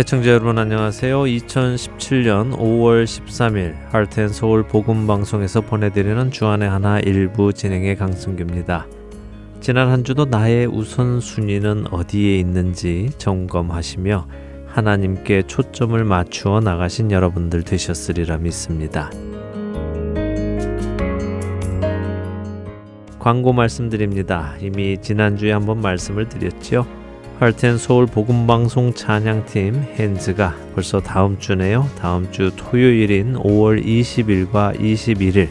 애청자 여러분 안녕하세요. 2017년 5월 13일 할텐 서울 복음 방송에서 보내드리는 주안의 하나 일부 진행의 강승규입니다. 지난 한 주도 나의 우선 순위는 어디에 있는지 점검하시며 하나님께 초점을 맞추어 나가신 여러분들 되셨으리라 믿습니다. 광고 말씀드립니다. 이미 지난주에 한번 말씀을 드렸죠. 할텐 서울 복음 방송 찬양팀 핸즈가 벌써 다음 주네요. 다음 주 토요일인 5월 20일과 21일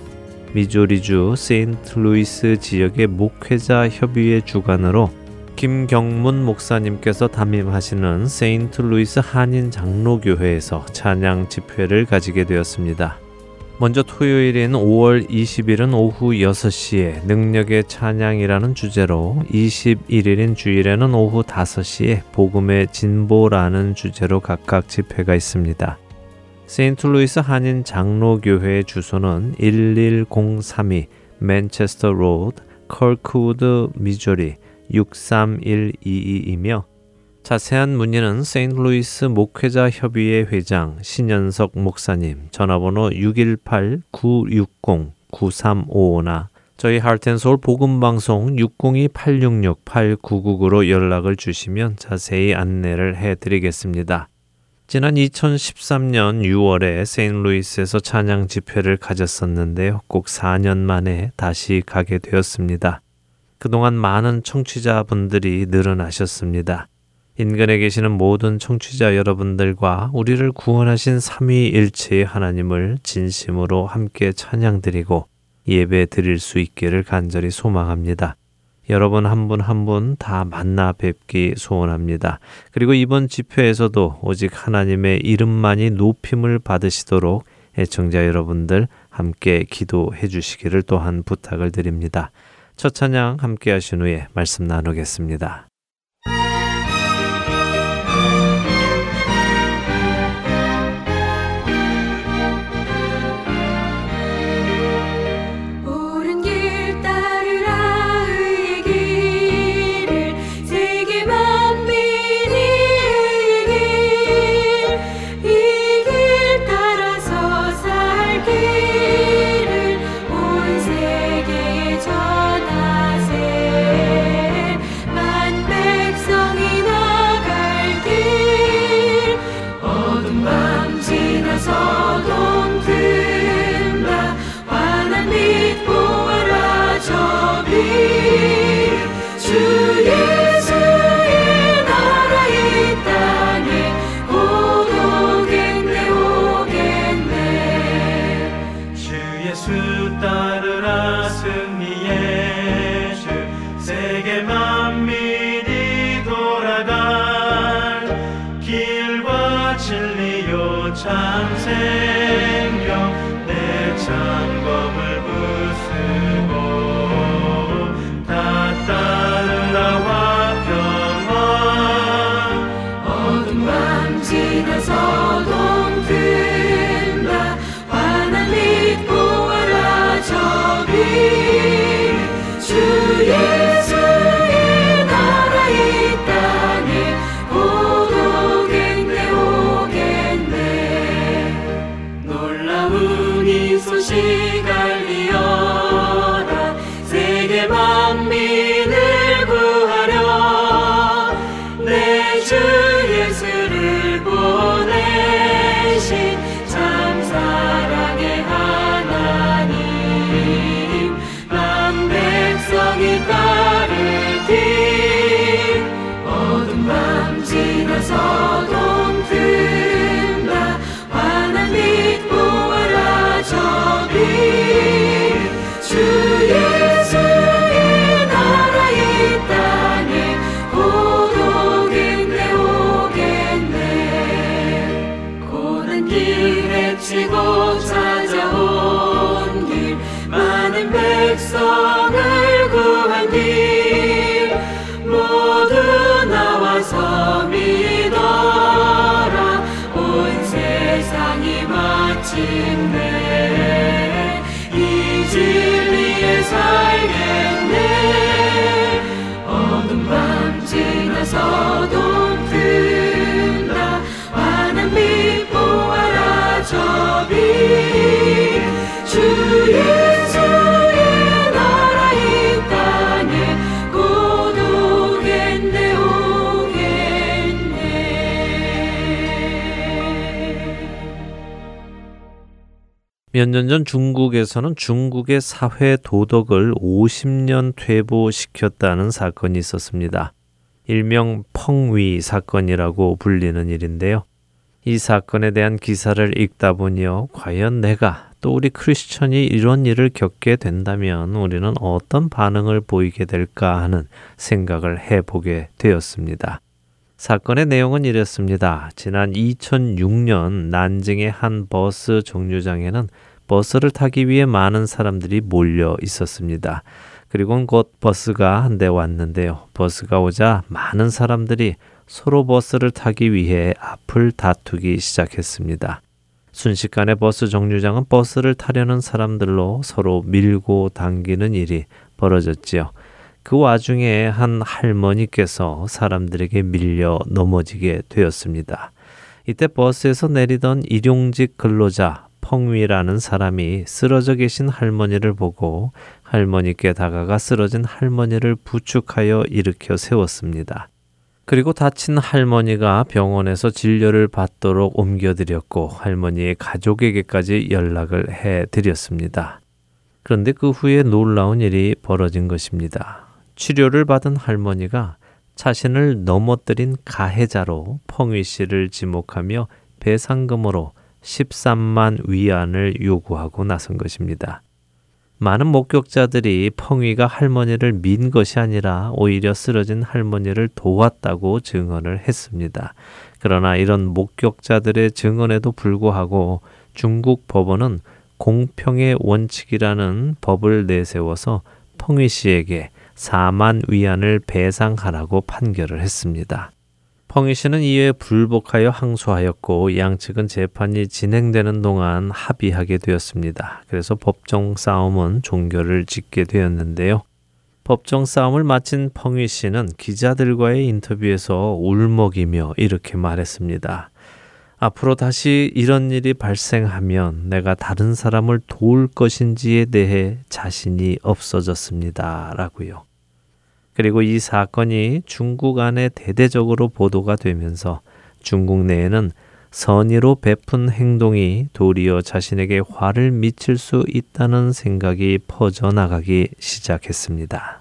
미조리주 세인트루이스 지역의 목회자 협의회 주관으로 김경문 목사님께서 담임하시는 세인트루이스 한인 장로교회에서 찬양 집회를 가지게 되었습니다. 먼저 토요일인 5월 20일은 오후 6시에 능력의 찬양이라는 주제로 21일인 주일에는 오후 5시에 복음의 진보라는 주제로 각각 집회가 있습니다. 세인트루이스 한인 장로교회의 주소는 11032 Manchester Road, Kirkwood, Missouri 63122이며 자세한 문의는 세인트루이스 목회자 협의회 회장 신현석 목사님 전화번호 618-960-9355나 저희 Heart and Soul 복음방송 602-866-8999로 연락을 주시면 자세히 안내를 해드리겠습니다. 지난 2013년 6월에 세인루이스에서 찬양 집회를 가졌었는데요. 꼭 4년 만에 다시 가게 되었습니다. 그동안 많은 청취자분들이 늘어나셨습니다. 인근에 계시는 모든 청취자 여러분들과 우리를 구원하신 삼위일체의 하나님을 진심으로 함께 찬양드리고 예배 드릴 수 있기를 간절히 소망합니다. 여러분 한 분 한 분 다 만나 뵙기 소원합니다. 그리고 이번 집회에서도 오직 하나님의 이름만이 높임을 받으시도록 애청자 여러분들 함께 기도해 주시기를 또한 부탁을 드립니다. 첫 찬양 함께 하신 후에 말씀 나누겠습니다. 몇 년 전 중국에서는 중국의 사회 도덕을 50년 퇴보시켰다는 사건이 있었습니다. 일명 펑위 사건이라고 불리는 일인데요. 이 사건에 대한 기사를 읽다 보니요. 과연 내가 또 우리 크리스천이 이런 일을 겪게 된다면 우리는 어떤 반응을 보이게 될까 하는 생각을 해보게 되었습니다. 사건의 내용은 이랬습니다. 지난 2006년 난징의 한 버스 정류장에는 버스를 타기 위해 많은 사람들이 몰려 있었습니다. 그리고 곧 버스가 한 대 왔는데요. 버스가 오자 많은 사람들이 서로 버스를 타기 위해 앞을 다투기 시작했습니다. 순식간에 버스 정류장은 버스를 타려는 사람들로 서로 밀고 당기는 일이 벌어졌지요. 그 와중에 한 할머니께서 사람들에게 밀려 넘어지게 되었습니다. 이때 버스에서 내리던 일용직 근로자 펑위라는 사람이 쓰러져 계신 할머니를 보고 할머니께 다가가 쓰러진 할머니를 부축하여 일으켜 세웠습니다. 그리고 다친 할머니가 병원에서 진료를 받도록 옮겨드렸고 할머니의 가족에게까지 연락을 해 드렸습니다. 그런데 그 후에 놀라운 일이 벌어진 것입니다. 치료를 받은 할머니가 자신을 넘어뜨린 가해자로 펑위 씨를 지목하며 배상금으로 13만 위안을 요구하고 나선 것입니다. 많은 목격자들이 펑위가 할머니를 민 것이 아니라 오히려 쓰러진 할머니를 도왔다고 증언을 했습니다. 그러나 이런 목격자들의 증언에도 불구하고 중국 법원은 공평의 원칙이라는 법을 내세워서 펑위 씨에게 4만 위안을 배상하라고 판결을 했습니다. 펑이 씨는 이에 불복하여 항소하였고 양측은 재판이 진행되는 동안 합의하게 되었습니다. 그래서 법정 싸움은 종결을 짓게 되었는데요. 법정 싸움을 마친 펑위 씨는 기자들과의 인터뷰에서 울먹이며 이렇게 말했습니다. 앞으로 다시 이런 일이 발생하면 내가 다른 사람을 도울 것인지에 대해 자신이 없어졌습니다. 라고요. 그리고 이 사건이 중국 안에 대대적으로 보도가 되면서 중국 내에는 선의로 베푼 행동이 도리어 자신에게 화를 미칠 수 있다는 생각이 퍼져나가기 시작했습니다.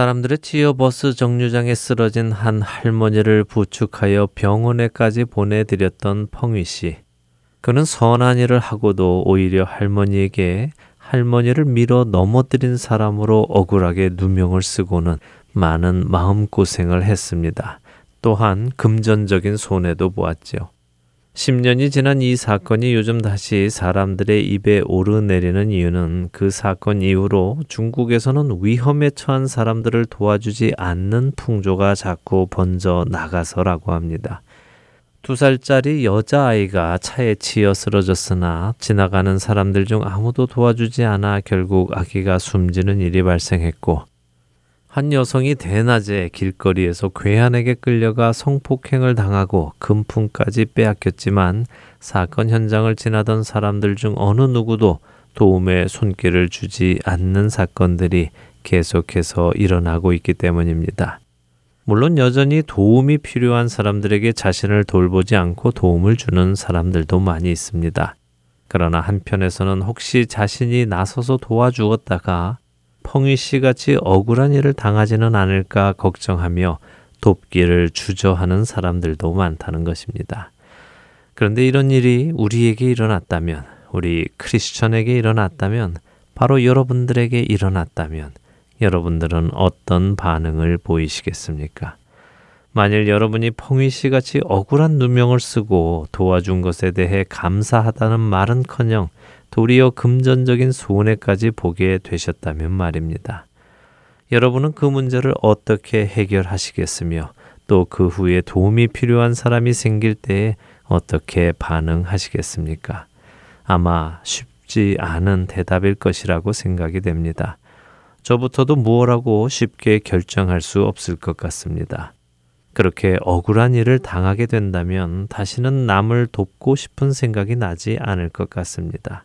사람들의 지어버스 정류장에 쓰러진 한 할머니를 부축하여 병원에까지 보내드렸던 펑위 씨. 그는 선한 일을 하고도 오히려 할머니에게 할머니를 밀어 넘어뜨린 사람으로 억울하게 누명을 쓰고는 많은 마음고생을 했습니다. 또한 금전적인 손해도 보았지요. 10년이 지난 이 사건이 요즘 다시 사람들의 입에 오르내리는 이유는 그 사건 이후로 중국에서는 위험에 처한 사람들을 도와주지 않는 풍조가 자꾸 번져 나가서라고 합니다. 두 살짜리 여자아이가 차에 치여 쓰러졌으나 지나가는 사람들 중 아무도 도와주지 않아 결국 아기가 숨지는 일이 발생했고 한 여성이 대낮에 길거리에서 괴한에게 끌려가 성폭행을 당하고 금품까지 빼앗겼지만 사건 현장을 지나던 사람들 중 어느 누구도 도움의 손길을 주지 않는 사건들이 계속해서 일어나고 있기 때문입니다. 물론 여전히 도움이 필요한 사람들에게 자신을 돌보지 않고 도움을 주는 사람들도 많이 있습니다. 그러나 한편에서는 혹시 자신이 나서서 도와주었다가 펑위 씨 같이 억울한 일을 당하지는 않을까 걱정하며 돕기를 주저하는 사람들도 많다는 것입니다. 그런데 이런 일이 우리에게 일어났다면, 우리 크리스천에게 일어났다면, 바로 여러분들에게 일어났다면, 여러분들은 어떤 반응을 보이시겠습니까? 만일 여러분이 펑위 씨 같이 억울한 누명을 쓰고 도와준 것에 대해 감사하다는 말은커녕 도리어 금전적인 손해까지 보게 되셨다면 말입니다. 여러분은 그 문제를 어떻게 해결하시겠으며 또 그 후에 도움이 필요한 사람이 생길 때에 어떻게 반응하시겠습니까? 아마 쉽지 않은 대답일 것이라고 생각이 됩니다. 저부터도 무엇라고 쉽게 결정할 수 없을 것 같습니다. 그렇게 억울한 일을 당하게 된다면 다시는 남을 돕고 싶은 생각이 나지 않을 것 같습니다.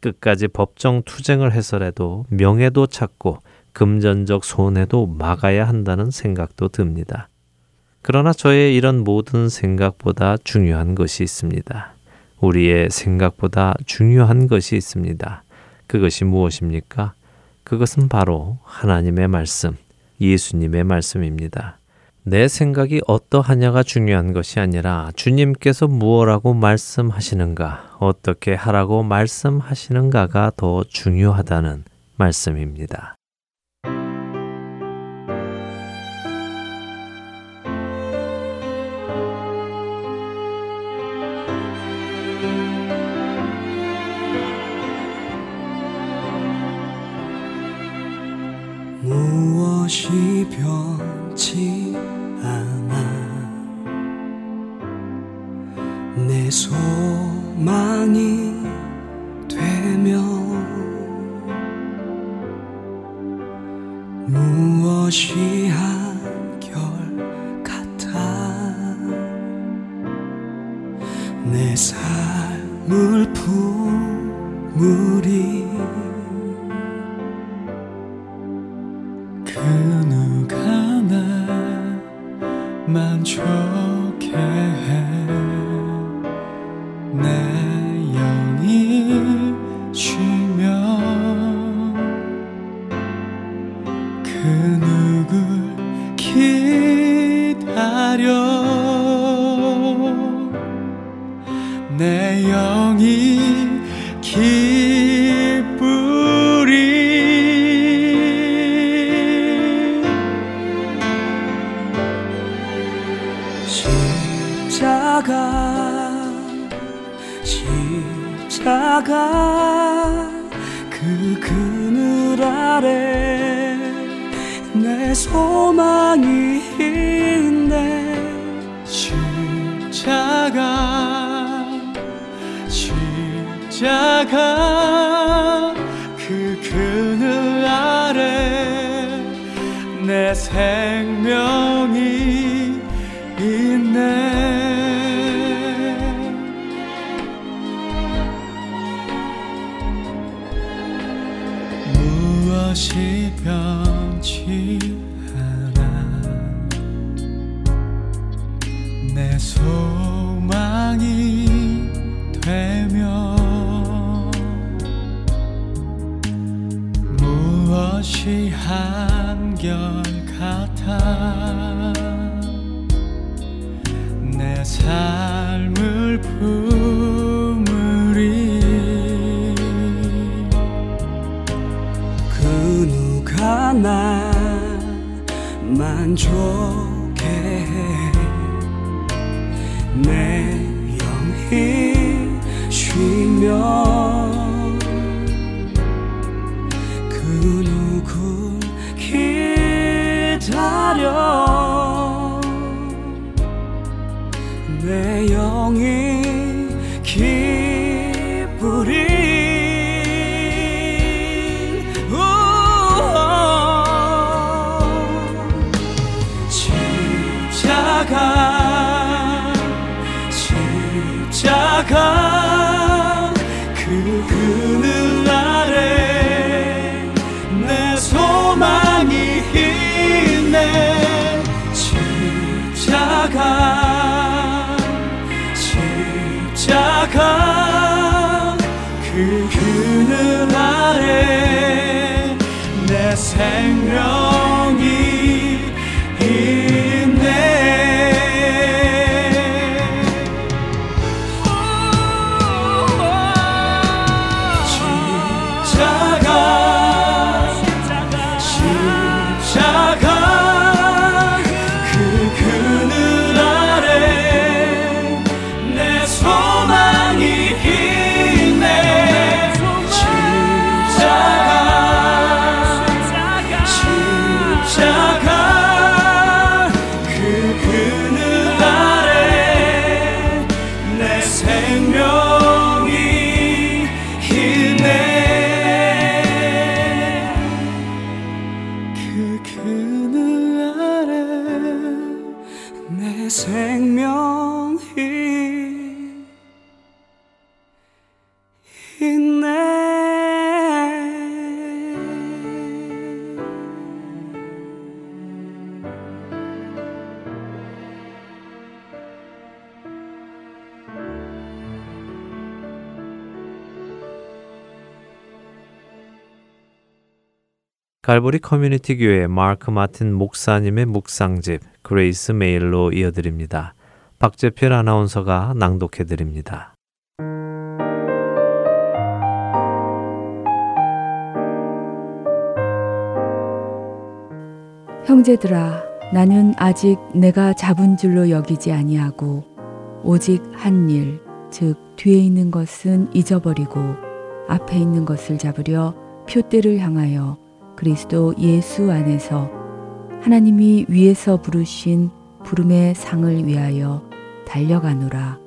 끝까지 법정 투쟁을 해서라도 명예도 찾고 금전적 손해도 막아야 한다는 생각도 듭니다. 그러나 저의 이런 모든 생각보다 중요한 것이 있습니다. 우리의 생각보다 중요한 것이 있습니다. 그것이 무엇입니까? 그것은 바로 하나님의 말씀, 예수님의 말씀입니다. 내 생각이 어떠하냐가 중요한 것이 아니라 주님께서 무엇라고 말씀하시는가, 어떻게 하라고 말씀하시는가가 더 중요하다는 말씀입니다. 무엇이 변치 내 소망이 되며 무엇이 한결 같아? 내 삶을 품으리. 그 누가 날 만족해 십자가 그 그늘 아래 내 소망이 있네. 십자가 십자가 그 그늘 아래 내 생명이 있네 만 갈보리 커뮤니티 교회 마크 마틴 목사님의 묵상집 Grace Mail로 이어드립니다. 박재필 아나운서가 낭독해 드립니다. 형제들아 나는 아직 내가 잡은 줄로 여기지 아니하고 오직 한 일, 즉 뒤에 있는 것은 잊어버리고 앞에 있는 것을 잡으려 표대를 향하여 그리스도 예수 안에서 하나님이 위에서 부르신 부름의 상을 위하여 달려가노라.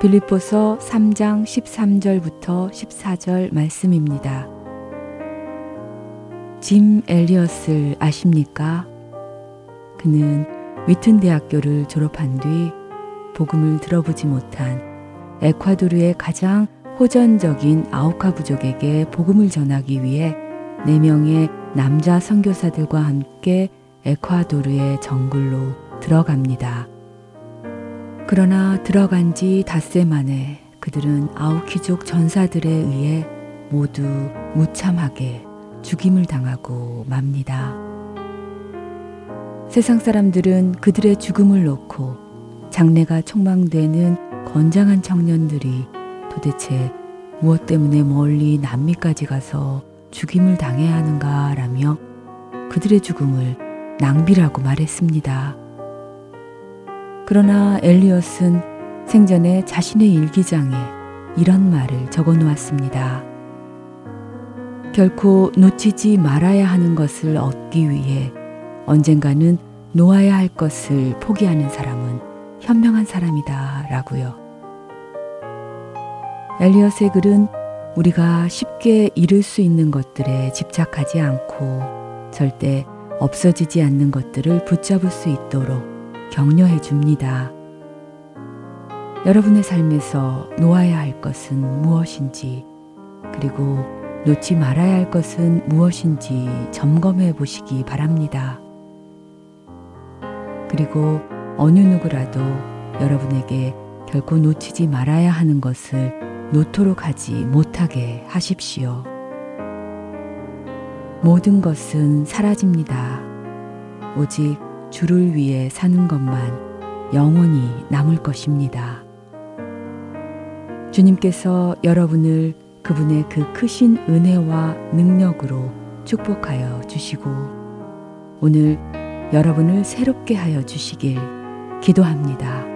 빌립보서 3장 13절부터 14절 말씀입니다. 짐 엘리엇을 아십니까? 그는 위튼 대학교를 졸업한 뒤 복음을 들어보지 못한 에콰도르의 가장 호전적인 아우카 부족에게 복음을 전하기 위해 4명의 남자 선교사들과 함께 에콰도르의 정글로 들어갑니다. 그러나 들어간 지 닷새 만에 그들은 아우키족 전사들에 의해 모두 무참하게 죽임을 당하고 맙니다. 세상 사람들은 그들의 죽음을 놓고 장래가 촉망되는 건장한 청년들이 도대체 무엇 때문에 멀리 남미까지 가서 죽임을 당해야 하는가 라며 그들의 죽음을 낭비라고 말했습니다. 그러나 엘리엇은 생전에 자신의 일기장에 이런 말을 적어 놓았습니다. 결코 놓치지 말아야 하는 것을 얻기 위해 언젠가는 놓아야 할 것을 포기하는 사람은 현명한 사람이다 라고요. 엘리엇의 글은 우리가 쉽게 잃을 수 있는 것들에 집착하지 않고 절대 없어지지 않는 것들을 붙잡을 수 있도록 격려해 줍니다. 여러분의 삶에서 놓아야 할 것은 무엇인지, 그리고 놓지 말아야 할 것은 무엇인지 점검해 보시기 바랍니다. 그리고 어느 누구라도 여러분에게 결코 놓치지 말아야 하는 것을 놓도록 하지 못 하게 하십시오. 모든 것은 사라집니다. 오직 주를 위해 사는 것만 영원히 남을 것입니다. 주님께서 여러분을 그분의 그 크신 은혜와 능력으로 축복하여 주시고 오늘 여러분을 새롭게 하여 주시길 기도합니다.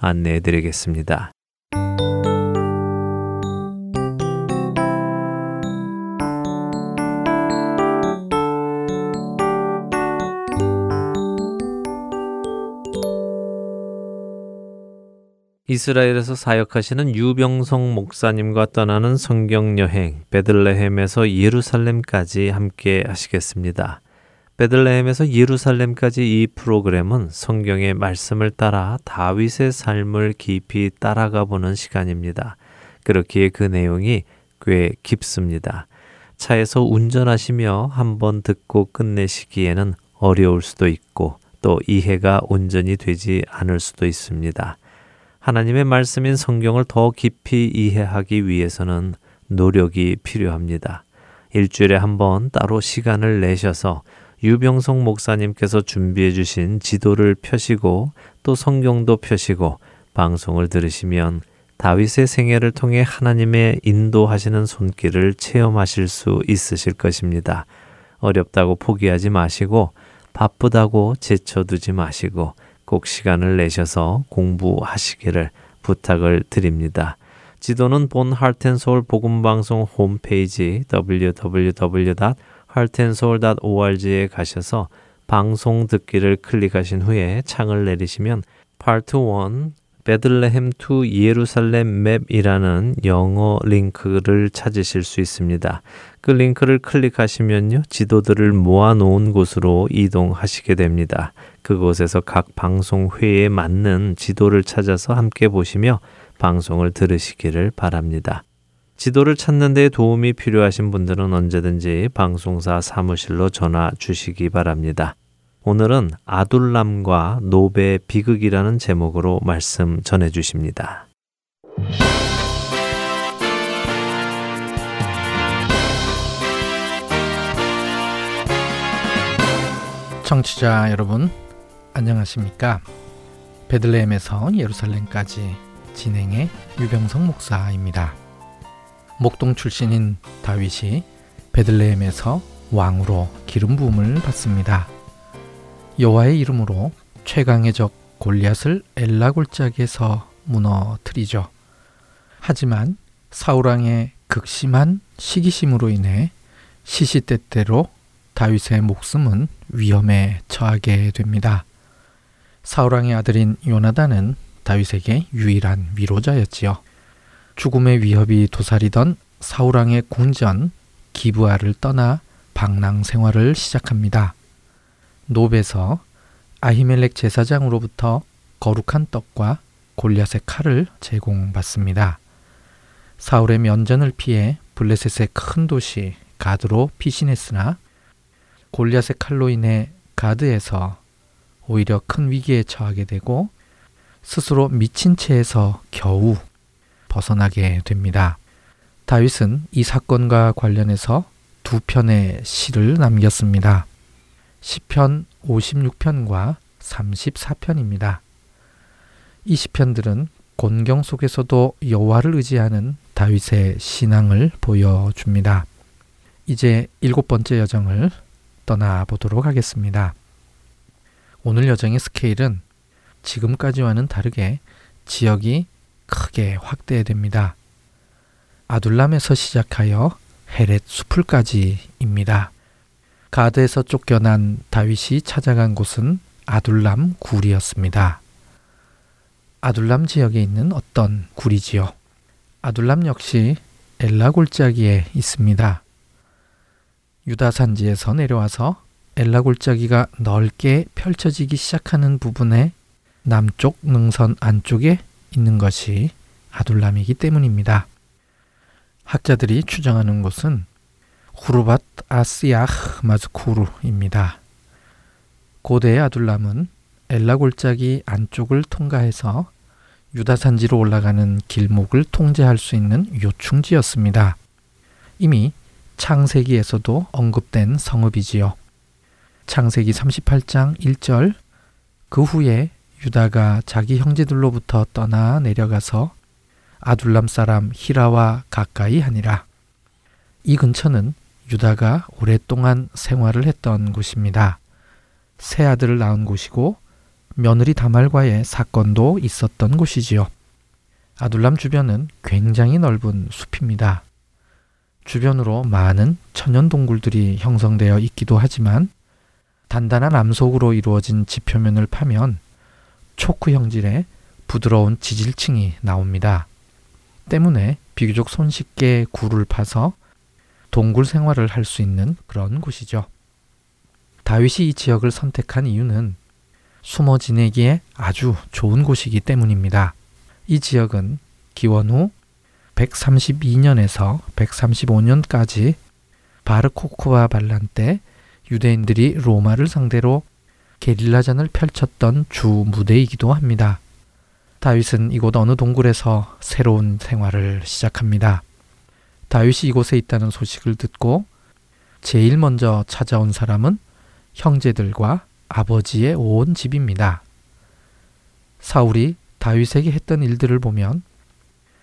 안내해 드리겠습니다. 이스라엘에서 사역하시는 유병성 목사님과 떠나는 성경 여행 베들레헴에서 예루살렘까지 함께 하시겠습니다. 베들레헴에서 예루살렘까지 이 프로그램은 성경의 말씀을 따라 다윗의 삶을 깊이 따라가 보는 시간입니다. 그렇기에 그 내용이 꽤 깊습니다. 차에서 운전하시며 한번 듣고 끝내시기에는 어려울 수도 있고 또 이해가 온전히 되지 않을 수도 있습니다. 하나님의 말씀인 성경을 더 깊이 이해하기 위해서는 노력이 필요합니다. 일주일에 한 번 따로 시간을 내셔서 유병성 목사님께서 준비해 주신 지도를 펴시고 또 성경도 펴시고 방송을 들으시면 다윗의 생애를 통해 하나님의 인도하시는 손길을 체험하실 수 있으실 것입니다. 어렵다고 포기하지 마시고 바쁘다고 제쳐두지 마시고 꼭 시간을 내셔서 공부하시기를 부탁을 드립니다. 지도는 본 Heart and Soul 복음방송 홈페이지 www. heartandsoul.org에 가셔서 방송 듣기를 클릭하신 후에 창을 내리시면 파트 1 Bethlehem to Jerusalem Map이라는 영어 링크를 찾으실 수 있습니다. 그 링크를 클릭하시면요. 지도들을 모아 놓은 곳으로 이동하시게 됩니다. 그곳에서 각 방송 회에 맞는 지도를 찾아서 함께 보시며 방송을 들으시기를 바랍니다. 지도를 찾는 데 도움이 필요하신 분들은 언제든지 방송사 사무실로 전화 주시기 바랍니다. 오늘은 아둘람과 노베 비극이라는 제목으로 말씀 전해 주십니다. 청취자 여러분 안녕하십니까? 베들레헴에서 예루살렘까지 진행의 유병성 목사입니다. 목동 출신인 다윗이 베들레헴에서 왕으로 기름 부음을 받습니다. 여호와의 이름으로 최강의 적 골리앗을 엘라 골짜기에서 무너뜨리죠. 하지만 사울 왕의 극심한 시기심으로 인해 시시때때로 다윗의 목숨은 위험에 처하게 됩니다. 사울 왕의 아들인 요나단은 다윗에게 유일한 위로자였지요. 죽음의 위협이 도사리던 사울왕의 궁전 기브아를 떠나 방랑 생활을 시작합니다. 노베서 아히멜렉 제사장으로부터 거룩한 떡과 골리앗의 칼을 제공받습니다. 사울의 면전을 피해 블레셋의 큰 도시 가드로 피신했으나 골리앗의 칼로 인해 가드에서 오히려 큰 위기에 처하게 되고 스스로 미친 채에서 겨우 벗어나게 됩니다. 다윗은 이 사건과 관련해서 두 편의 시를 남겼습니다. 시편 56편과 34편입니다. 이 시편들은 곤경 속에서도 여호와를 의지하는 다윗의 신앙을 보여줍니다. 이제 일곱 번째 여정을 떠나보도록 하겠습니다. 오늘 여정의 스케일은 지금까지와는 다르게 지역이 크게 확대됩니다. 아둘람에서 시작하여 헤렛 수풀까지입니다. 가드에서 쫓겨난 다윗이 찾아간 곳은 아둘람 굴이었습니다. 아둘람 지역에 있는 어떤 굴이지요. 아둘람 역시 엘라 골짜기에 있습니다. 유다 산지에서 내려와서 엘라 골짜기가 넓게 펼쳐지기 시작하는 부분의 남쪽 능선 안쪽에 있는 것이 아둘람이기 때문입니다. 학자들이 추정하는 곳은 후르밧 아스야흐 마즈쿠르입니다. 고대의 아둘람은 엘라 골짜기 안쪽을 통과해서 유다 산지로 올라가는 길목을 통제할 수 있는 요충지였습니다. 이미 창세기에서도 언급된 성읍이지요. 창세기 38장 1절 그 후에 유다가 자기 형제들로부터 떠나 내려가서 아둘람 사람 히라와 가까이 하니라. 이 근처는 유다가 오랫동안 생활을 했던 곳입니다. 새 아들을 낳은 곳이고 며느리 다말과의 사건도 있었던 곳이지요. 아둘람 주변은 굉장히 넓은 숲입니다. 주변으로 많은 천연 동굴들이 형성되어 있기도 하지만 단단한 암석으로 이루어진 지표면을 파면 초크 형질의 부드러운 지질층이 나옵니다. 때문에 비교적 손쉽게 굴을 파서 동굴 생활을 할 수 있는 그런 곳이죠. 다윗이 이 지역을 선택한 이유는 숨어 지내기에 아주 좋은 곳이기 때문입니다. 이 지역은 기원 후 132년에서 135년까지 바르코크와 반란 때 유대인들이 로마를 상대로 게릴라전을 펼쳤던 주 무대이기도 합니다. 다윗은 이곳 어느 동굴에서 새로운 생활을 시작합니다. 다윗이 이곳에 있다는 소식을 듣고 제일 먼저 찾아온 사람은 형제들과 아버지의 온 집입니다. 사울이 다윗에게 했던 일들을 보면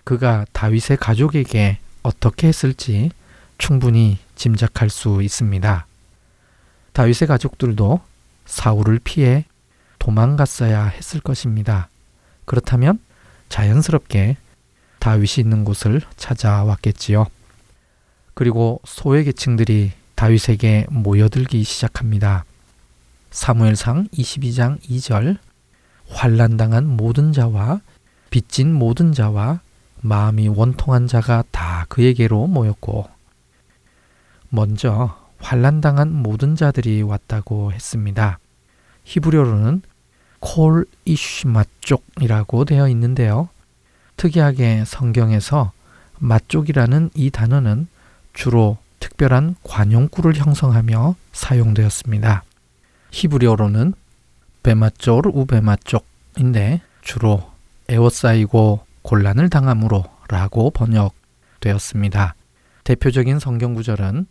그가 다윗의 가족에게 어떻게 했을지 충분히 짐작할 수 있습니다. 다윗의 가족들도 사울을 피해 도망갔어야 했을 것입니다. 그렇다면 자연스럽게 다윗이 있는 곳을 찾아왔겠지요. 그리고 소외 계층들이 다윗에게 모여들기 시작합니다. 사무엘상 22장 2절 환란당한 모든 자와 빚진 모든 자와 마음이 원통한 자가 다 그에게로 모였고 먼저 환란당한 모든 자들이 왔다고 했습니다. 히브리어로는 콜 이슈마쪽이라고 되어 있는데요. 특이하게 성경에서 마쪽이라는 이 단어는 주로 특별한 관용구를 형성하며 사용되었습니다. 히브리어로는 베마쪼르 우베마쪽인데 주로 에워싸이고 곤란을 당함으로 라고 번역되었습니다. 대표적인 성경 구절은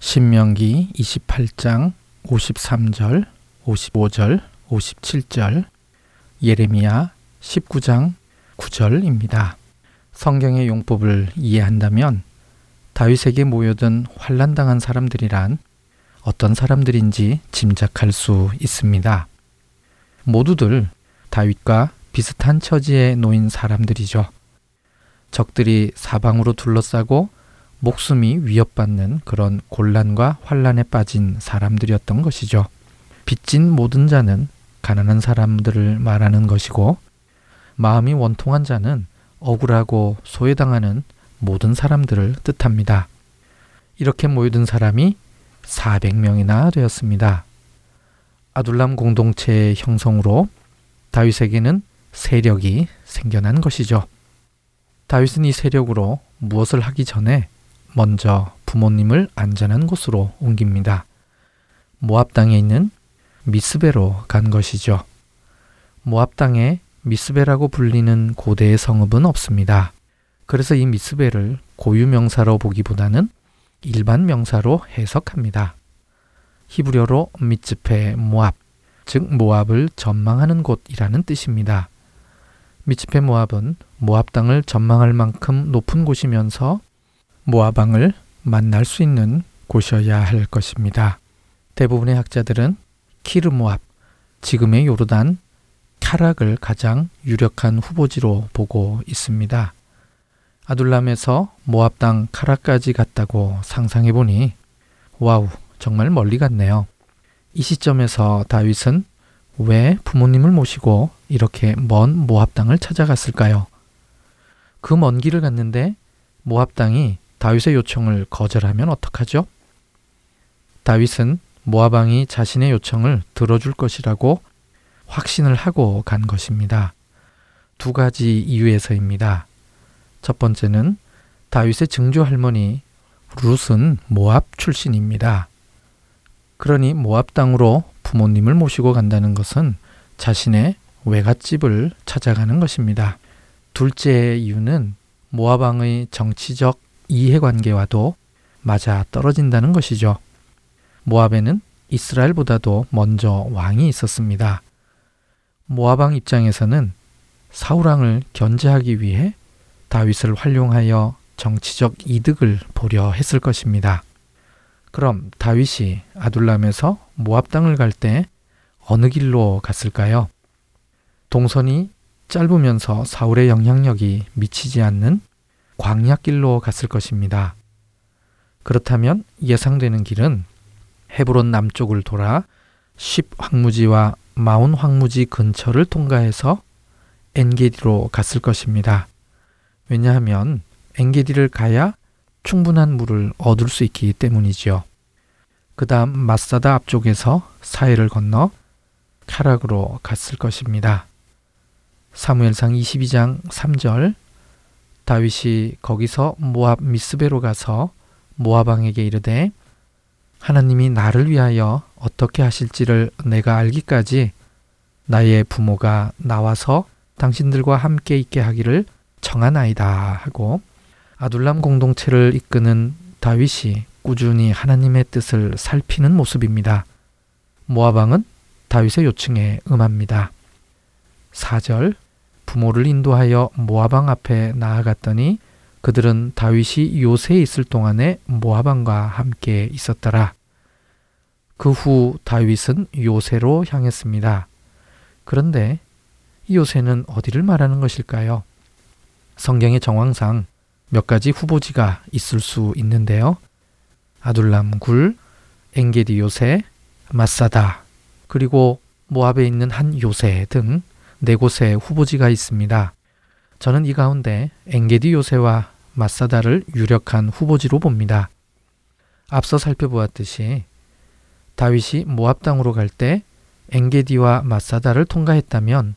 신명기 28장 53절, 55절, 57절, 예레미야 19장 9절입니다. 성경의 용법을 이해한다면 다윗에게 모여든 환란당한 사람들이란 어떤 사람들인지 짐작할 수 있습니다. 모두들 다윗과 비슷한 처지에 놓인 사람들이죠. 적들이 사방으로 둘러싸고 목숨이 위협받는 그런 곤란과 환란에 빠진 사람들이었던 것이죠. 빚진 모든 자는 가난한 사람들을 말하는 것이고 마음이 원통한 자는 억울하고 소외당하는 모든 사람들을 뜻합니다. 이렇게 모여든 사람이 400명이나 되었습니다. 아둘람 공동체의 형성으로 다윗에게는 세력이 생겨난 것이죠. 다윗은 이 세력으로 무엇을 하기 전에 먼저 부모님을 안전한 곳으로 옮깁니다. 모압 땅에 있는 미스베로 간 것이죠. 모압 땅에 미스베라고 불리는 고대의 성읍은 없습니다. 그래서 이 미스베를 고유 명사로 보기보다는 일반 명사로 해석합니다. 히브리어로 미츠페 모압, 즉 모압을 전망하는 곳이라는 뜻입니다. 미치페 모압은 모압 땅을 전망할 만큼 높은 곳이면서 모압 왕을 만날 수 있는 곳이어야 할 것입니다. 대부분의 학자들은 키르모압, 지금의 요르단, 카락을 가장 유력한 후보지로 보고 있습니다. 아둘람에서 모압 땅 카락까지 갔다고 상상해 보니 Wow, 정말 멀리 갔네요. 이 시점에서 다윗은 왜 부모님을 모시고 이렇게 먼 모압 땅을 찾아갔을까요? 그 먼 길을 갔는데 모압 땅이 다윗의 요청을 거절하면 어떡하죠? 다윗은 모압 왕이 자신의 요청을 들어줄 것이라고 확신을 하고 간 것입니다. 두 가지 이유에서입니다. 첫 번째는 다윗의 증조 할머니 룻은 모압 출신입니다. 그러니 모압 땅으로 부모님을 모시고 간다는 것은 자신의 외갓집을 찾아가는 것입니다. 둘째 이유는 모압 왕의 정치적 이해관계와도 맞아 떨어진다는 것이죠. 모압에는 이스라엘보다도 먼저 왕이 있었습니다. 모압 왕 입장에서는 사울 왕을 견제하기 위해 다윗을 활용하여 정치적 이득을 보려 했을 것입니다. 그럼 다윗이 아둘람에서 모압 땅을 갈 때 어느 길로 갔을까요? 동선이 짧으면서 사울의 영향력이 미치지 않는 광약길로 갔을 것입니다. 그렇다면 예상되는 길은 헤브론 남쪽을 돌아 10 황무지와 마온 황무지 근처를 통과해서 엔게디로 갔을 것입니다. 왜냐하면 엔게디를 가야 충분한 물을 얻을 수 있기 때문이지요. 그 다음 마사다 앞쪽에서 사해를 건너 카락으로 갔을 것입니다. 사무엘상 22장 3절 다윗이 거기서 모압 미스베로 가서 모압 왕에게 이르되 하나님이 나를 위하여 어떻게 하실지를 내가 알기까지 나의 부모가 나와서 당신들과 함께 있게 하기를 청하나이다 하고 아둘람 공동체를 이끄는 다윗이 꾸준히 하나님의 뜻을 살피는 모습입니다. 모압 왕은 다윗의 요청에 응합니다. 4절 부모를 인도하여 왕 앞에 나아갔더니 그들은 다윗이 요새에 있을 동안에 모압 왕과 함께 있었더라. 그 후 다윗은 요새로 향했습니다. 그런데 이 요새는 어디를 말하는 것일까요? 성경의 정황상 몇 가지 후보지가 있을 수 있는데요. 아둘람 굴, 엥게디 요새, 마사다, 그리고 모압에 있는 한 요새 등 네 곳의 후보지가 있습니다. 저는 이 가운데 엥게디 요새와 마사다를 유력한 후보지로 봅니다. 앞서 살펴보았듯이 다윗이 모압 땅으로 갈 때 엥게디와 마사다를 통과했다면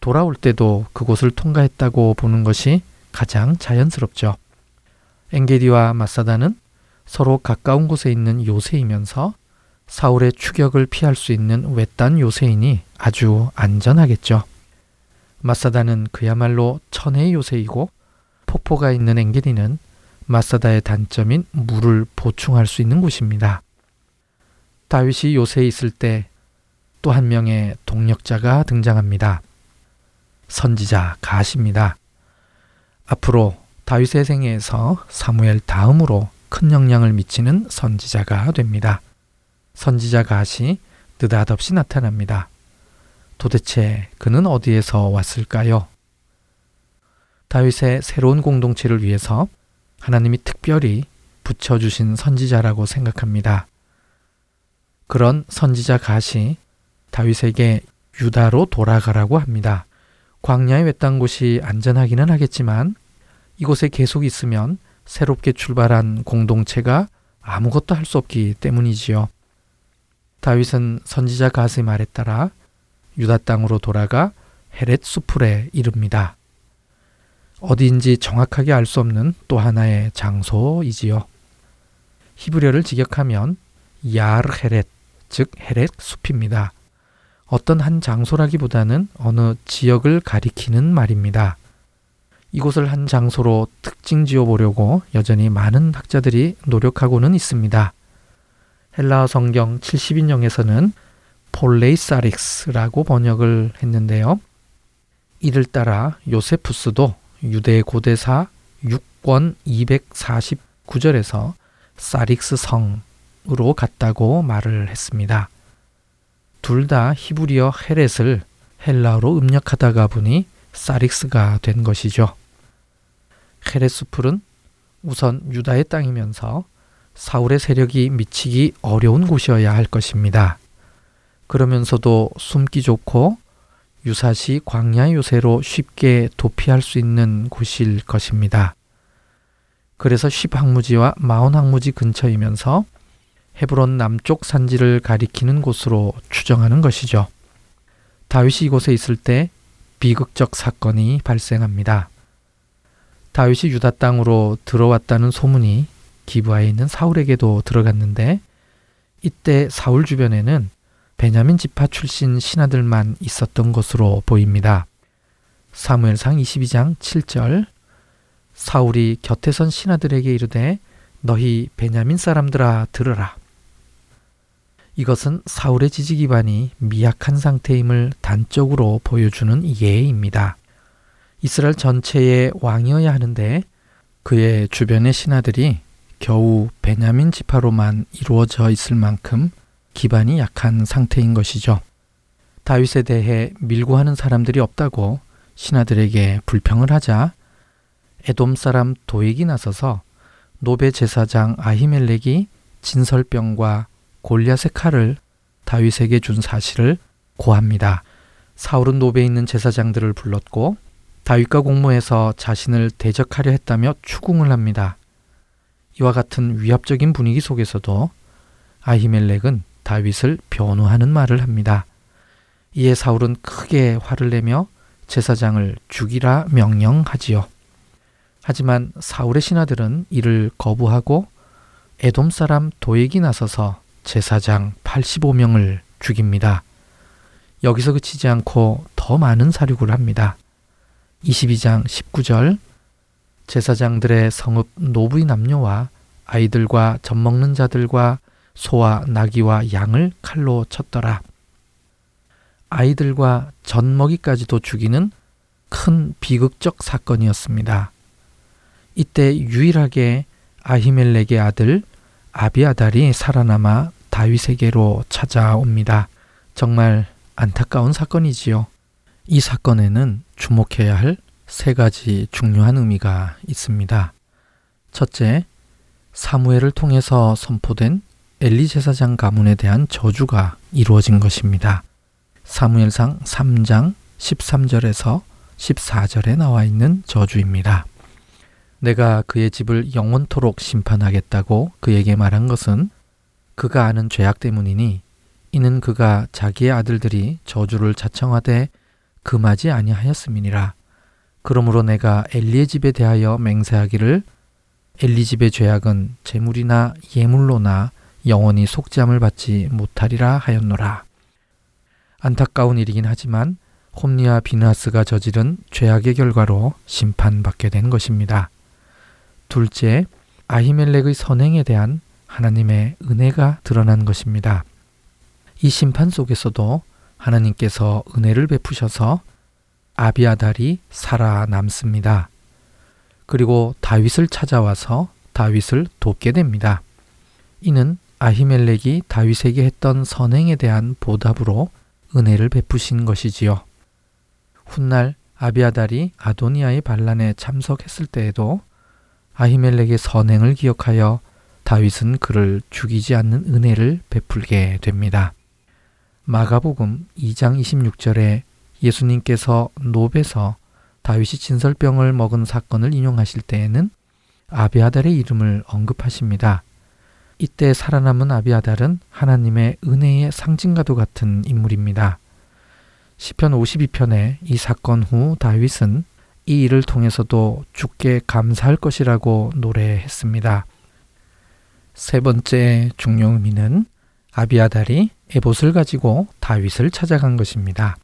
돌아올 때도 그곳을 통과했다고 보는 것이 가장 자연스럽죠. 엥게디와 마사다는 서로 가까운 곳에 있는 요새이면서 사울의 추격을 피할 수 있는 외딴 요새이니 아주 안전하겠죠. 마사다는 그야말로 천혜의 요새이고 폭포가 있는 엥게디는 마사다의 단점인 물을 보충할 수 있는 곳입니다. 다윗이 요새에 있을 때 또 한 명의 동력자가 등장합니다. 선지자 가시입니다. 앞으로 다윗의 생애에서 사무엘 다음으로 큰 영향을 미치는 선지자가 됩니다. 선지자 가시 느닷없이 나타납니다. 도대체 그는 어디에서 왔을까요? 다윗의 새로운 공동체를 위해서 하나님이 특별히 붙여주신 선지자라고 생각합니다. 그런 선지자 가시 다윗에게 유다로 돌아가라고 합니다. 광야의 외딴 곳이 안전하기는 하겠지만 이곳에 계속 있으면 새롭게 출발한 공동체가 아무것도 할 수 없기 때문이지요. 다윗은 선지자 가스의 말에 따라 유다 땅으로 돌아가 헤렛 수풀에 이릅니다. 어디인지 정확하게 알 수 없는 또 하나의 장소이지요. 히브리어를 직역하면 야르 헤렛, 즉 헤렛 숲입니다. 어떤 한 장소라기보다는 어느 지역을 가리키는 말입니다. 이곳을 한 장소로 특징 지어 보려고 여전히 많은 학자들이 노력하고는 있습니다. 헬라어 성경 70인용에서는 πόλει 사릭스라고 번역을 했는데요. 이를 따라 요세푸스도 유대 고대사 6권 249절에서 사릭스 성으로 갔다고 말을 했습니다. 둘 다 히브리어 헤렛을 헬라어로 음력하다가 보니 사릭스가 된 것이죠. 헤레스풀은 우선 유다의 땅이면서 사울의 세력이 미치기 어려운 곳이어야 할 것입니다. 그러면서도 숨기 좋고 유사시 광야 요새로 쉽게 도피할 수 있는 곳일 것입니다. 그래서 십 항무지와 마온 항무지 근처이면서 헤브론 남쪽 산지를 가리키는 곳으로 추정하는 것이죠. 다윗이 이곳에 있을 때 비극적 사건이 발생합니다. 다윗이 유다 땅으로 들어왔다는 소문이 기브아에 있는 사울에게도 들어갔는데 이때 사울 주변에는 베냐민 지파 출신 신하들만 있었던 것으로 보입니다. 사무엘상 22장 7절 사울이 곁에 선 신하들에게 이르되 너희 베냐민 사람들아 들으라. 이것은 사울의 지지 기반이 미약한 상태임을 단적으로 보여주는 예입니다. 이스라엘 전체의 왕이어야 하는데 그의 주변의 신하들이 겨우 베냐민 지파로만 이루어져 있을 만큼 기반이 약한 상태인 것이죠. 다윗에 대해 밀고 하는 사람들이 없다고 신하들에게 불평을 하자 에돔 사람 도액이 나서서 노베 제사장 아히멜렉이 진설병과 골리앗의 칼을 다윗에게 준 사실을 고합니다. 사울은 노베에 있는 제사장들을 불렀고 다윗과 공모해서 자신을 대적하려 했다며 추궁을 합니다. 이와 같은 위압적인 분위기 속에서도 아히멜렉은 다윗을 변호하는 말을 합니다. 이에 사울은 크게 화를 내며 제사장을 죽이라 명령하지요. 하지만 사울의 신하들은 이를 거부하고 에돔 사람 도액이 나서서 제사장 85명을 죽입니다. 여기서 그치지 않고 더 많은 사륙을 합니다. 22장 19절 제사장들의 성읍 노부의 남녀와 아이들과 젖 먹는 자들과 소와 나귀와 양을 칼로 쳤더라. 아이들과 젖먹이까지도 죽이는 큰 비극적 사건이었습니다. 이때 유일하게 아히멜렉의 아들 아비아달이 살아남아 다윗에게로 찾아옵니다. 정말 안타까운 사건이지요. 이 사건에는 주목해야 할 세 가지 중요한 의미가 있습니다. 첫째, 사무엘을 통해서 선포된 엘리 제사장 가문에 대한 저주가 이루어진 것입니다. 사무엘상 3장 13절에서 14절에 나와 있는 저주입니다. 내가 그의 집을 영원토록 심판하겠다고 그에게 말한 것은 그가 아는 죄악 때문이니 이는 그가 자기의 아들들이 저주를 자청하되 금하지 아니하였음이니라. 그러므로 내가 엘리의 집에 대하여 맹세하기를 엘리 집의 죄악은 재물이나 예물로나 영원히 속죄함을 받지 못하리라 하였노라. 안타까운 일이긴 하지만 홈리와 비나스가 저지른 죄악의 결과로 심판받게 된 것입니다. 둘째, 아히멜렉의 선행에 대한 하나님의 은혜가 드러난 것입니다. 이 심판 속에서도 하나님께서 은혜를 베푸셔서 아비아달이 살아남습니다. 그리고 다윗을 찾아와서 다윗을 돕게 됩니다. 이는 아히멜렉이 다윗에게 했던 선행에 대한 보답으로 은혜를 베푸신 것이지요. 훗날 아비아달이 아도니아의 반란에 참석했을 때에도 아히멜렉의 선행을 기억하여 다윗은 그를 죽이지 않는 은혜를 베풀게 됩니다. 마가복음 2장 26절에 예수님께서 노베서 다윗이 진설병을 먹은 사건을 인용하실 때에는 아비아달의 이름을 언급하십니다. 이때 살아남은 아비아달은 하나님의 은혜의 상징과도 같은 인물입니다. 시편 52편에 이 사건 후 다윗은 이 일을 통해서도 주께 감사할 것이라고 노래했습니다. 세 번째 중요 의미는 아비아달이 에봇을 가지고 다윗을 찾아간 것입니다.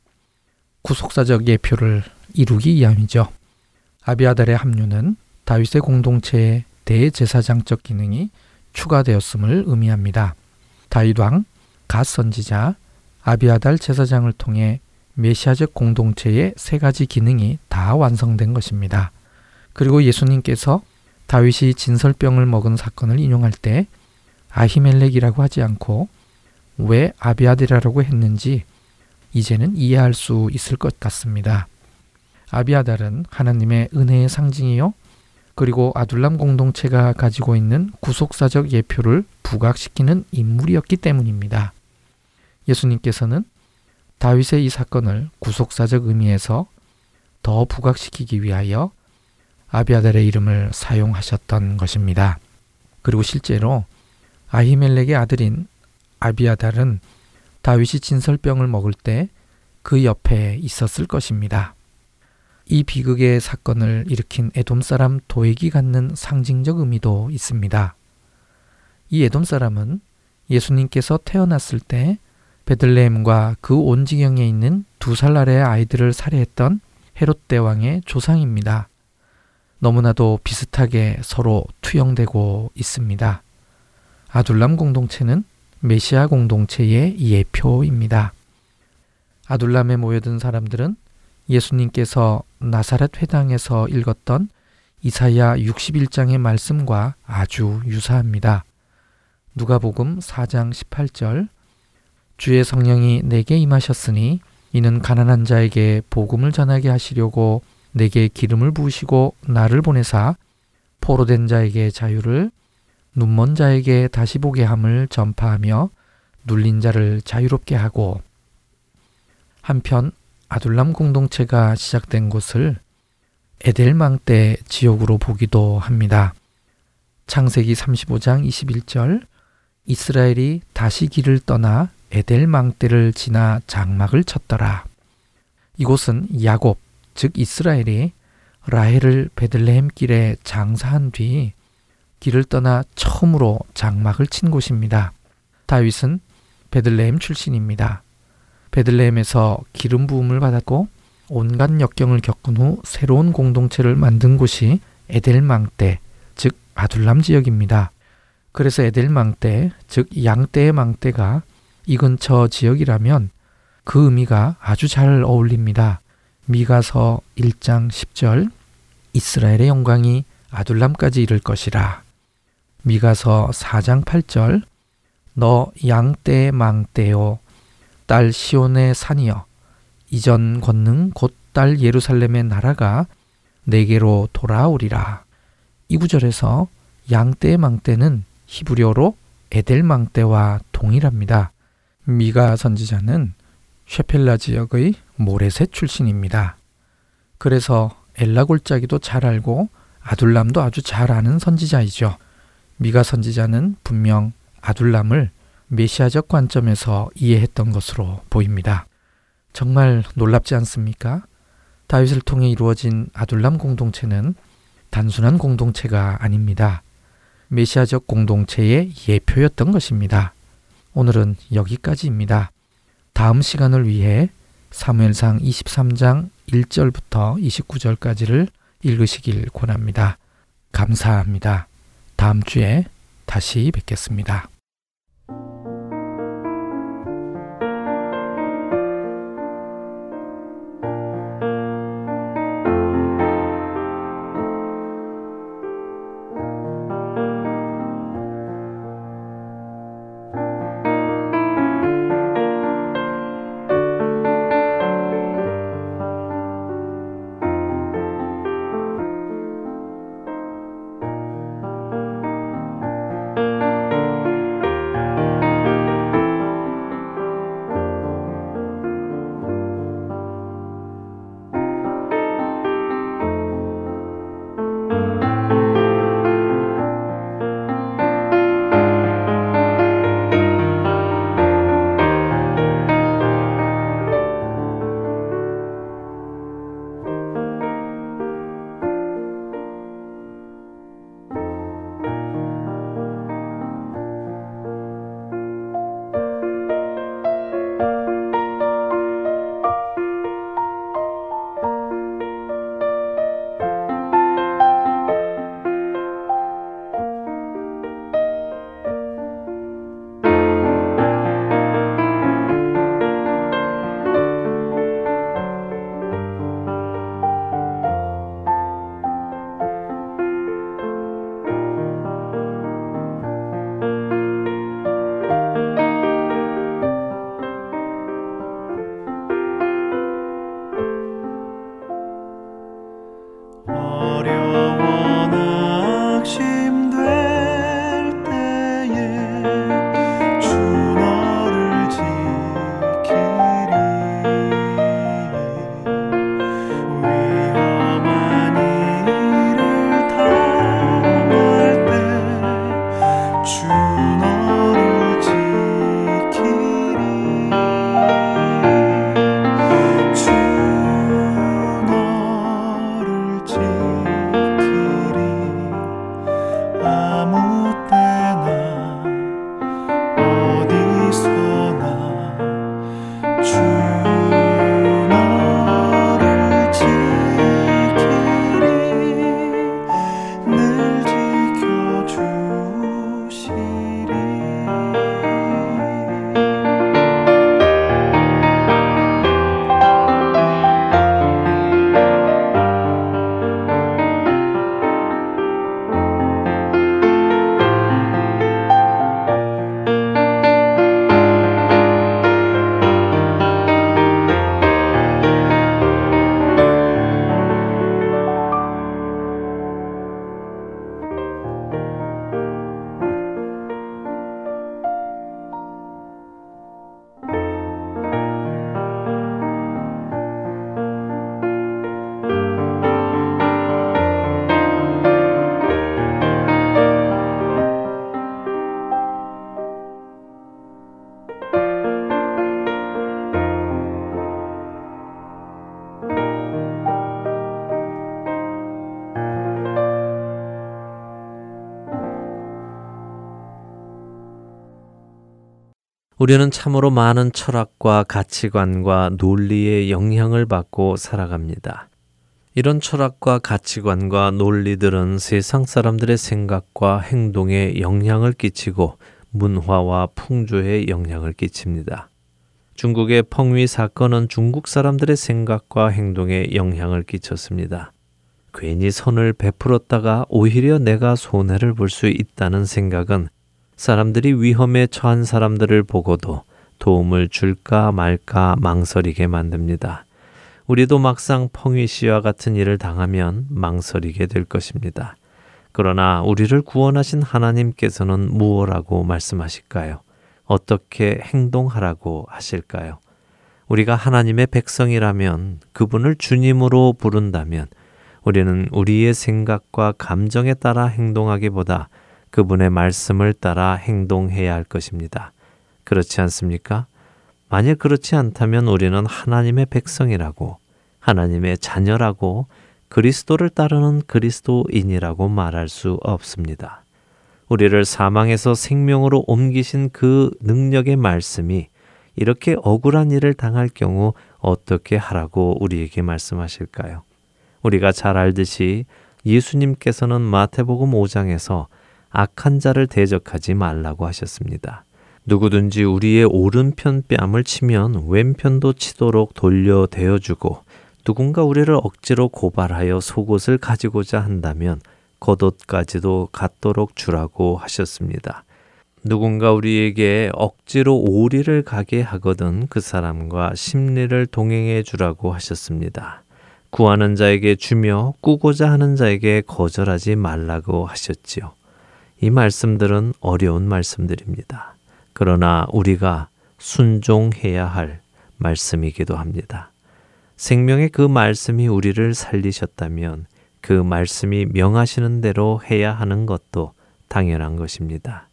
구속사적 예표를 이루기 위함이죠. 아비아달의 합류는 다윗의 공동체의 대제사장적 기능이 추가되었음을 의미합니다. 다윗 왕, 갓 선지자, 아비아달 제사장을 통해 메시아적 공동체의 세 가지 기능이 다 완성된 것입니다. 그리고 예수님께서 다윗이 진설병을 먹은 사건을 인용할 때 아히멜렉이라고 하지 않고 왜 아비아들이라고 했는지 이제는 이해할 수 있을 것 같습니다. 아비아달은 하나님의 은혜의 상징이요. 그리고 아둘람 공동체가 가지고 있는 구속사적 예표를 부각시키는 인물이었기 때문입니다. 예수님께서는 다윗의 이 사건을 구속사적 의미에서 더 부각시키기 위하여 아비아달의 이름을 사용하셨던 것입니다. 그리고 실제로 아히멜렉의 아들인 아비아달은 다윗이 진설병을 먹을 때 그 옆에 있었을 것입니다. 이 비극의 사건을 일으킨 에돔 사람 도액이 갖는 상징적 의미도 있습니다. 이 에돔 사람은 예수님께서 태어났을 때 베들레헴과 그 온 지경에 있는 두 살 아래의 아이들을 살해했던 헤롯 대왕의 조상입니다. 너무나도 비슷하게 서로 투영되고 있습니다. 아둘람 공동체는 메시아 공동체의 예표입니다. 아둘람에 모여든 사람들은 예수님께서 나사렛 회당에서 읽었던 이사야 61장의 말씀과 아주 유사합니다. 누가복음 4장 18절 주의 성령이 내게 임하셨으니 이는 가난한 자에게 복음을 전하게 하시려고 내게 기름을 부으시고 나를 보내사 포로된 자에게 자유를 눈먼 자에게 다시 보게 함을 전파하며 눌린 자를 자유롭게 하고 한편 아둘람 공동체가 시작된 곳을 에델망 때 지역으로 보기도 합니다. 창세기 35장 21절 이스라엘이 다시 길을 떠나 에델망 때를 지나 장막을 쳤더라. 이곳은 야곱, 즉 이스라엘이 라헬을 베들레헴 길에 장사한 뒤 길을 떠나 처음으로 장막을 친 곳입니다. 다윗은 베들레헴 출신입니다. 베들레헴에서 기름 부음을 받았고 온갖 역경을 겪은 후 새로운 공동체를 만든 곳이 에델망대, 즉 아둘람 지역입니다. 그래서 에델망대, 즉 양떼의 망대가 이 근처 지역이라면 그 의미가 아주 잘 어울립니다. 미가서 1장 10절 이스라엘의 영광이 아둘람까지 이를 것이라. 미가서 4장 8절 너 양떼 망떼요 딸 시온의 산이여 이전 권능 곧 딸 예루살렘의 나라가 내게로 돌아오리라. 이 구절에서 양떼 망떼는 히브리어로 에델 망떼와 동일합니다. 미가 선지자는 쉐펠라 지역의 모레셋 출신입니다. 그래서 엘라 골짜기도 잘 알고 아둘람도 아주 잘 아는 선지자이죠. 미가 선지자는 분명 아둘람을 메시아적 관점에서 이해했던 것으로 보입니다. 정말 놀랍지 않습니까? 다윗을 통해 이루어진 아둘람 공동체는 단순한 공동체가 아닙니다. 메시아적 공동체의 예표였던 것입니다. 오늘은 여기까지입니다. 다음 시간을 위해 사무엘상 23장 1절부터 29절까지를 읽으시길 권합니다. 감사합니다. 다음 주에 다시 뵙겠습니다. 우리는 참으로 많은 철학과 가치관과 논리의 영향을 받고 살아갑니다. 이런 철학과 가치관과 논리들은 세상 사람들의 생각과 행동에 영향을 끼치고 문화와 풍조에 영향을 끼칩니다. 중국의 펑위 사건은 중국 사람들의 생각과 행동에 영향을 끼쳤습니다. 괜히 선을 베풀었다가 오히려 내가 손해를 볼 수 있다는 생각은 사람들이 위험에 처한 사람들을 보고도 도움을 줄까 말까 망설이게 만듭니다. 우리도 막상 펑위 씨와 같은 일을 당하면 망설이게 될 것입니다. 그러나 우리를 구원하신 하나님께서는 무엇라고 말씀하실까요? 어떻게 행동하라고 하실까요? 우리가 하나님의 백성이라면 그분을 주님으로 부른다면 우리는 우리의 생각과 감정에 따라 행동하기보다 그분의 말씀을 따라 행동해야 할 것입니다. 그렇지 않습니까? 만일 그렇지 않다면 우리는 하나님의 백성이라고, 하나님의 자녀라고, 그리스도를 따르는 그리스도인이라고 말할 수 없습니다. 우리를 사망에서 생명으로 옮기신 그 능력의 말씀이 이렇게 억울한 일을 당할 경우 어떻게 하라고 우리에게 말씀하실까요? 우리가 잘 알듯이 예수님께서는 마태복음 5장에서 악한 자를 대적하지 말라고 하셨습니다. 누구든지 우리의 오른편 뺨을 치면 왼편도 치도록 돌려 대어주고 누군가 우리를 억지로 고발하여 속옷을 가지고자 한다면 겉옷까지도 갖도록 주라고 하셨습니다. 누군가 우리에게 억지로 오리를 가게 하거든 그 사람과 심리를 동행해 주라고 하셨습니다. 구하는 자에게 주며 꾸고자 하는 자에게 거절하지 말라고 하셨지요. 이 말씀들은 어려운 말씀들입니다. 그러나 우리가 순종해야 할 말씀이기도 합니다. 생명의 그 말씀이 우리를 살리셨다면 그 말씀이 명하시는 대로 해야 하는 것도 당연한 것입니다.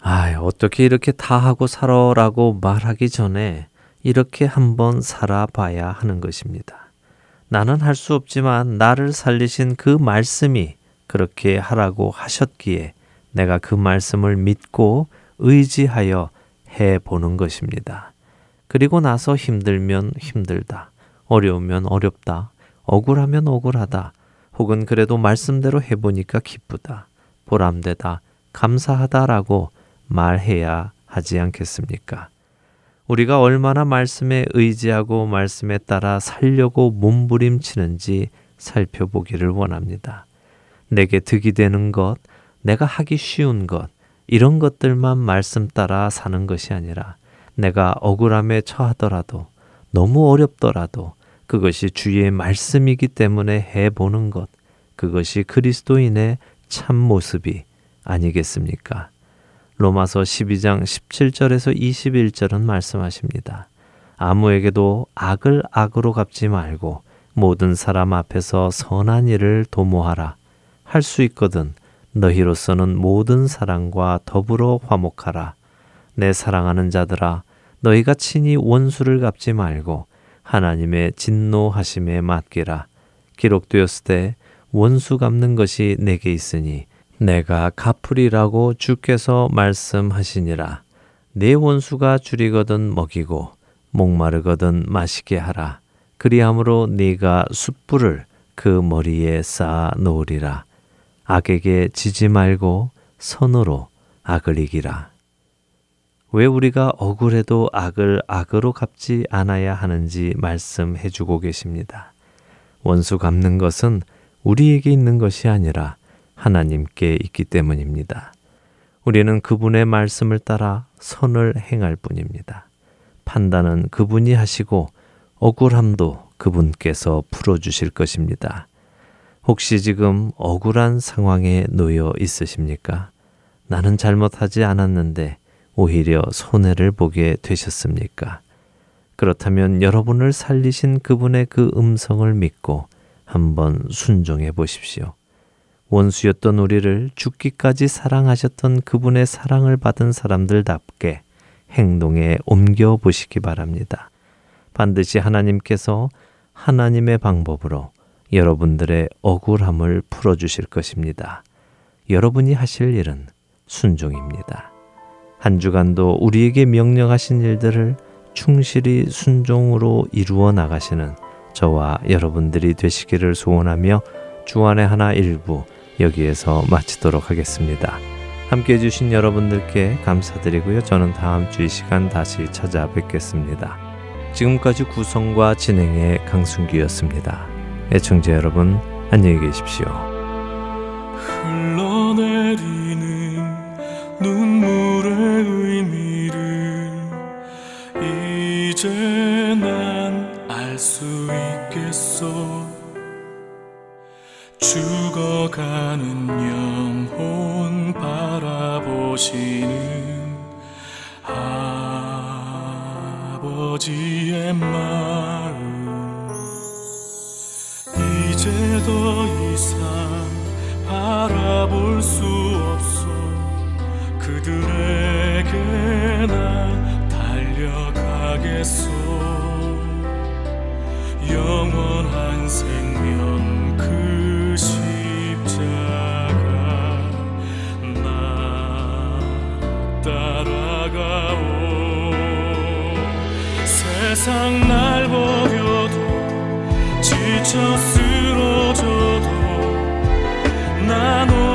아, 어떻게 이렇게 다 하고 살아라고 말하기 전에 이렇게 한번 살아봐야 하는 것입니다. 나는 할 수 없지만 나를 살리신 그 말씀이 그렇게 하라고 하셨기에 내가 그 말씀을 믿고 의지하여 해 보는 것입니다. 그리고 나서 힘들면 힘들다. 어려우면 어렵다. 억울하면 억울하다. 혹은 그래도 말씀대로 해보니까 기쁘다. 보람되다. 감사하다라고 말해야 하지 않겠습니까? 우리가 얼마나 말씀에 의지하고 말씀에 따라 살려고 몸부림치는지 살펴보기를 원합니다. 내게 득이 되는 것, 내가 하기 쉬운 것, 이런 것들만 말씀 따라 사는 것이 아니라 내가 억울함에 처하더라도 너무 어렵더라도 그것이 주의 말씀이기 때문에 해보는 것, 그것이 그리스도인의 참 모습이 아니겠습니까? 로마서 12장 17절에서 21절은 말씀하십니다. 아무에게도 악을 악으로 갚지 말고 모든 사람 앞에서 선한 일을 도모하라. 할 수 있거든 너희로서는 모든 사랑과 더불어 화목하라. 내 사랑하는 자들아, 너희가 친히 원수를 갚지 말고 하나님의 진노하심에 맡기라. 기록되었을 때 원수 갚는 것이 내게 있으니 내가 갚으리라고 주께서 말씀하시니라. 내 원수가 줄이거든 먹이고 목마르거든 마시게 하라. 그리함으로 네가 숯불을 그 머리에 쌓아 놓으리라. 악에게 지지 말고 선으로 악을 이기라. 왜 우리가 억울해도 악을 악으로 갚지 않아야 하는지 말씀해 주고 계십니다. 원수 갚는 것은 우리에게 있는 것이 아니라 하나님께 있기 때문입니다. 우리는 그분의 말씀을 따라 선을 행할 뿐입니다. 판단은 그분이 하시고 억울함도 그분께서 풀어주실 것입니다. 혹시 지금 억울한 상황에 놓여 있으십니까? 나는 잘못하지 않았는데 오히려 손해를 보게 되셨습니까? 그렇다면 여러분을 살리신 그분의 그 음성을 믿고 한번 순종해 보십시오. 원수였던 우리를 죽기까지 사랑하셨던 그분의 사랑을 받은 사람들답게 행동에 옮겨 보시기 바랍니다. 반드시 하나님께서 하나님의 방법으로 여러분들의 억울함을 풀어주실 것입니다. 여러분이 하실 일은 순종입니다. 한 주간도 우리에게 명령하신 일들을 충실히 순종으로 이루어 나가시는 저와 여러분들이 되시기를 소원하며 주안의 하나 일부 여기에서 마치도록 하겠습니다. 함께 해주신 여러분들께 감사드리고요. 저는 다음 주 이 시간 다시 찾아뵙겠습니다. 지금까지 구성과 진행의 강순기였습니다. 애청자 여러분, 안녕히 계십시오. 흘러내리는 눈물의 의미를 이제 난 알 수 있겠어 죽어가는 영혼 바라보시는 아버지의 마음 이제 더 이상 바라볼 수 없어. 그들에게 나 달려가겠소. 영원한 생명 그 십자가 나 따라가오. 세상 날 버려도 쓰러져도 나